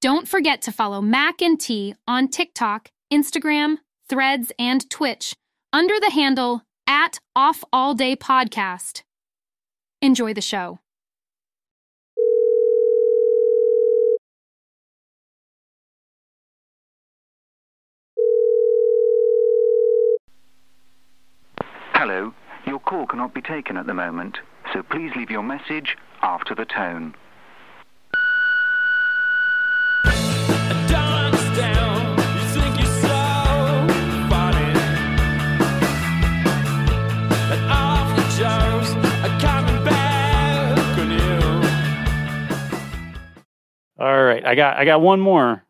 Don't forget to follow Mac and T on TikTok, Instagram, Threads, and Twitch under the handle at Off All Day Podcast. Enjoy the show. Hello, your call cannot be taken at the moment, so please leave your message after the tone. All right, I got I got one more.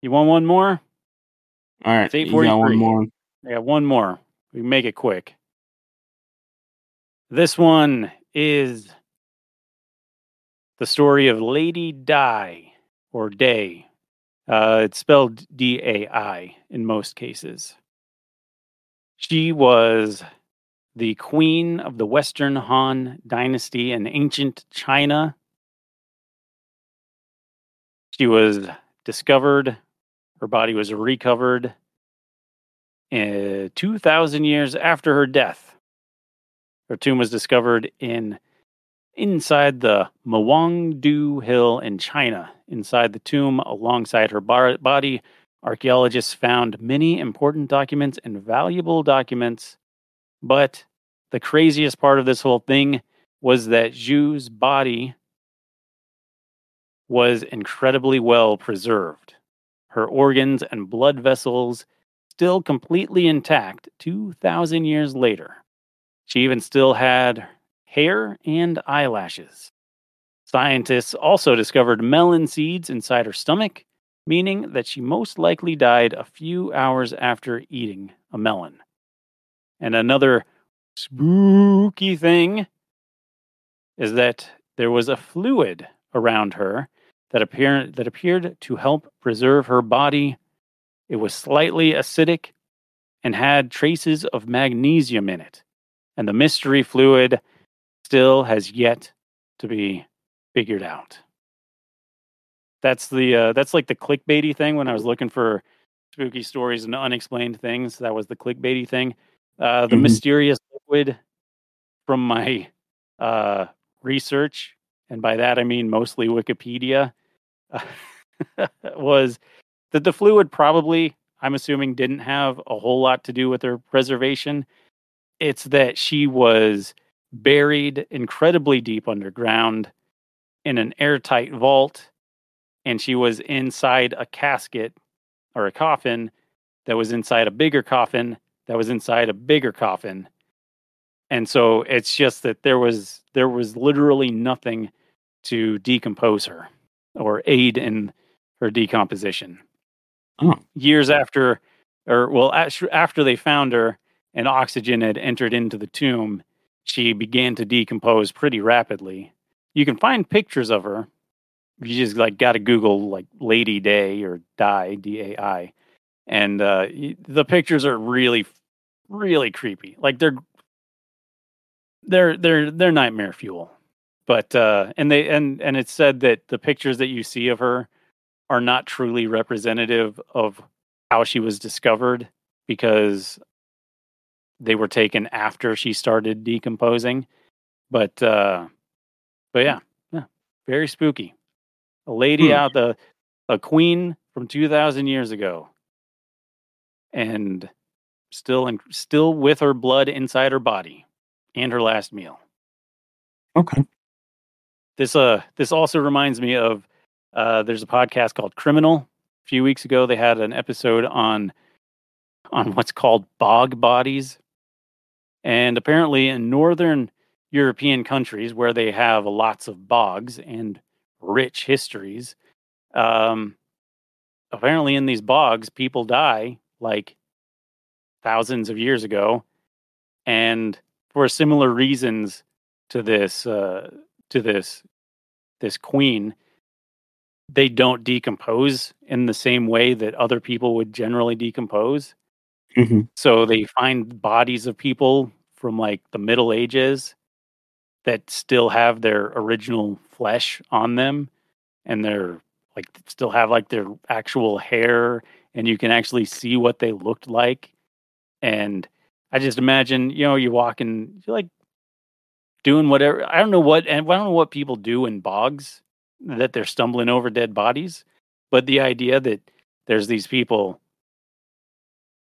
You want one more? All right, It's you got one 8:43. more. I got one more. We can make it quick. This one is the story of Lady Di or Day. Uh, it's spelled D A I in most cases. She was the queen of the Western Han dynasty in ancient China. She was discovered, her body was recovered uh, 2,000 years after her death. Her tomb was discovered in inside the Mawangdui Hill in China. Inside the tomb, alongside her bar- body, archaeologists found many important documents and valuable documents. But the craziest part of this whole thing was that Zhu's body was incredibly well preserved. Her organs and blood vessels still completely intact 2,000 years later. She even still had hair and eyelashes. Scientists also discovered melon seeds inside her stomach, meaning that she most likely died a few hours after eating a melon. And another spooky thing is that there was a fluid around her that appeared that appeared to help preserve her body. It was slightly acidic and had traces of magnesium in it. And the mystery fluid still has yet to be figured out. That's the uh, that's like the clickbaity thing when I was looking for spooky stories and unexplained things. That was the clickbaity thing. Uh, the Mhm. mysterious liquid from my uh, research, and by that I mean mostly Wikipedia, was that the fluid probably, I'm assuming, didn't have a whole lot to do with her preservation. It's that she was buried incredibly deep underground in an airtight vault, and she was inside a casket or a coffin that was inside a bigger coffin that was inside a bigger coffin. And so it's just that there was there was literally nothing to decompose her or aid in her decomposition. Oh. Years after, or well, after they found her and oxygen had entered into the tomb, she began to decompose pretty rapidly. You can find pictures of her. You just like got to Google like Lady Day or Die D A I, and uh, the pictures are really, really creepy. Like they're they're they're they're nightmare fuel. But uh, and they and and it's said that the pictures that you see of her are not truly representative of how she was discovered because they were taken after she started decomposing. But uh, but yeah, yeah, very spooky. A lady Hmm. out the a queen from two thousand years ago, and still and still with her blood inside her body and her last meal. Okay. This uh this also reminds me of uh there's a podcast called Criminal. A few weeks ago they had an episode on on what's called bog bodies. And apparently in northern European countries where they have lots of bogs and rich histories, um apparently in these bogs people die like thousands of years ago and for similar reasons to this uh to this this queen they don't decompose in the same way that other people would generally decompose hmm so they find bodies of people from like the middle ages that still have their original flesh on them and they're like still have like their actual hair and you can actually see what they looked like. And I just imagine, you know, you walk and you're like doing whatever. I don't know what, and I don't know what people do in bogs that they're stumbling over dead bodies, but the idea that there's these people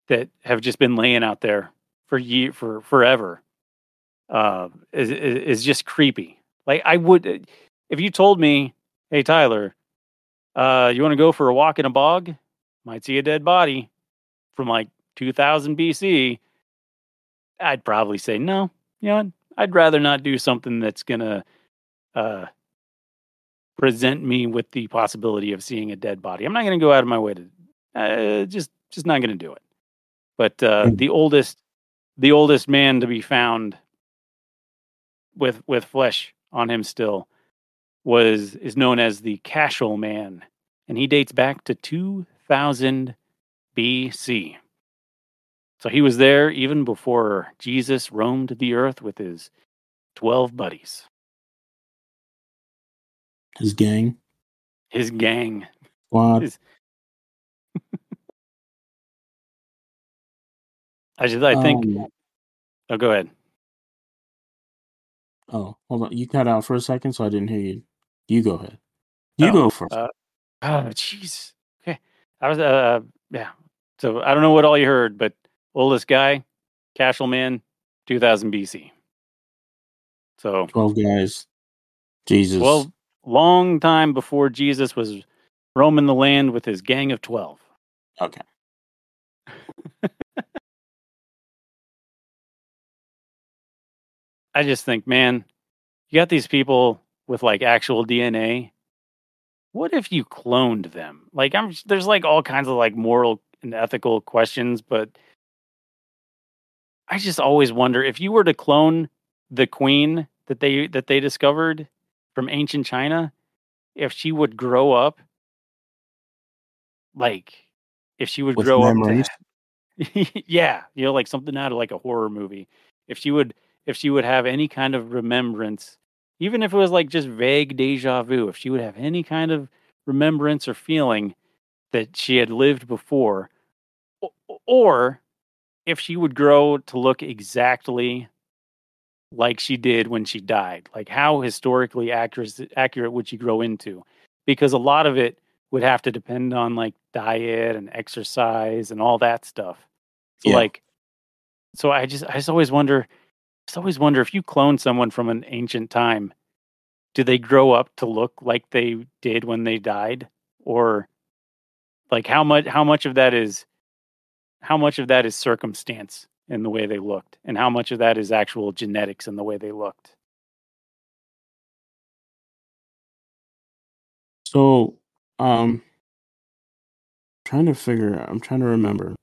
that have just been laying out there for year for forever uh, is, is just creepy. Like I would, if you told me, "Hey Tyler, uh, you want to go for a walk in a bog? Might see a dead body from like 2000 BC." I'd probably say no. You know? I'd rather not do something that's gonna uh, present me with the possibility of seeing a dead body. I'm not gonna go out of my way to uh, just just not gonna do it. But uh, Mm. the oldest the oldest man to be found with with flesh on him still was is known as the Cashel man, and he dates back to 2000 BC. So he was there even before Jesus roamed the earth with his 12 buddies, His gang. his gang. Squad. His- I just I think Um, oh go ahead. oh, hold on. You cut out for a second, so I didn't hear you. You go ahead. You Oh, go first. uh, Oh jeez. Okay. I was uh yeah. So I don't know what all you heard, but oldest guy, Cashel man, 2000 BC. So Twelve guys. Jesus. Well, long time before Jesus was roaming the land with his gang of 12. okay. I just think, man, you got these people with like actual DNA. What if you cloned them? Like, I'm there's like all kinds of like moral and ethical questions, but I just always wonder if you were to clone the queen that they that they discovered from ancient China, if she would grow up, like, if she would With grow memories. up to, yeah, you know, like something out of like a horror movie. If she would, if she would have any kind of remembrance, even if it was like just vague deja vu, if she would have any kind of remembrance or feeling that she had lived before, or if she would grow to look exactly like she did when she died, like how historically accurate accurate would she grow into? Because a lot of it would have to depend on like diet and exercise and all that stuff. So Yeah. like so I just I just always wonder I just always wonder if you clone someone from an ancient time, do they grow up to look like they did when they died? Or like how much how much of that is how much of that is circumstance in the way they looked and how much of that is actual genetics in the way they looked? So, um, trying to figure. I'm trying to remember.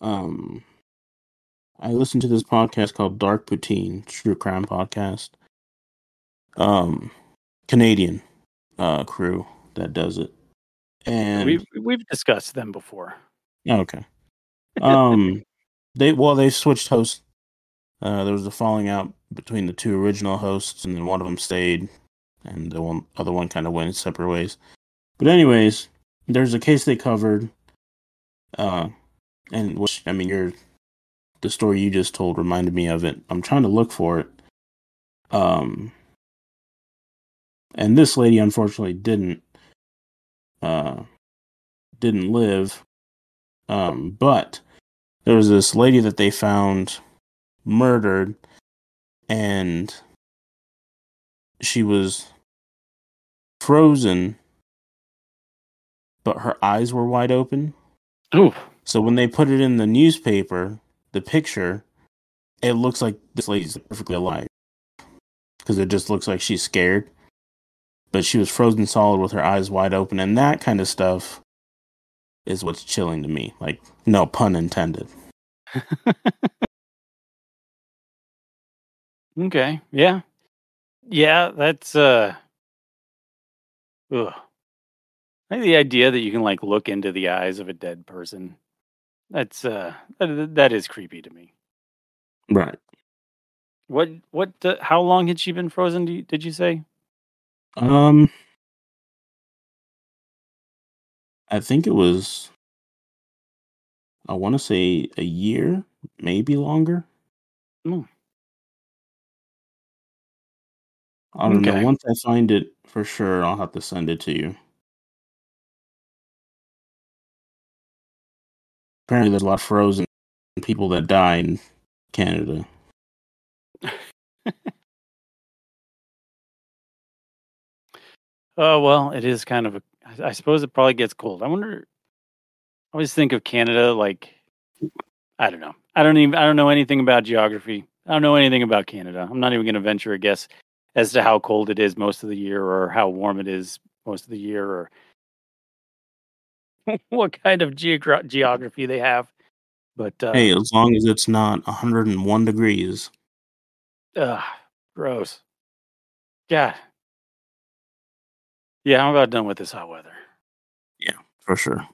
Um, I listened to this podcast called Dark Poutine True Crime Podcast. Um, Canadian, uh, crew that does it, and We've we've discussed them before. Oh, okay. Um, they well they switched hosts. Uh, there was a falling out between the two original hosts, and then one of them stayed, and the one other one kind of went separate ways. But anyways, there's a case they covered. Uh, and which I mean, your the story you just told reminded me of it. I'm trying to look for it. Um, and this lady unfortunately didn't. Uh, didn't live. Um, but there was this lady that they found murdered, and she was frozen, but her eyes were wide open. Ooh. So when they put it in the newspaper, the picture, it looks like this lady's perfectly alive because it just looks like she's scared. But she was frozen solid with her eyes wide open, and that kind of stuff is what's chilling to me. Like, no pun intended. Okay. Yeah. Yeah, that's uh ugh. I think the idea that you can like look into the eyes of a dead person. That's uh that, that is creepy to me. Right. What what uh, how long had she been frozen do you, did you say? Um, I think it was. I want to say a year, maybe longer. No. I don't Okay. know. Once I find it for sure, I'll have to send it to you. Apparently, there's a lot of frozen people that die in Canada. Oh well, it is kind of a. I suppose it probably gets cold. I wonder. I always think of Canada like, I don't know. I don't even. I don't know anything about geography. I don't know anything about Canada. I'm not even going to venture a guess as to how cold it is most of the year, or how warm it is most of the year, or what kind of geogra- geography they have. But uh, Hey, as long as it's not 101 degrees. ugh, gross. God. Yeah, I'm about done with this hot weather. Yeah, for sure.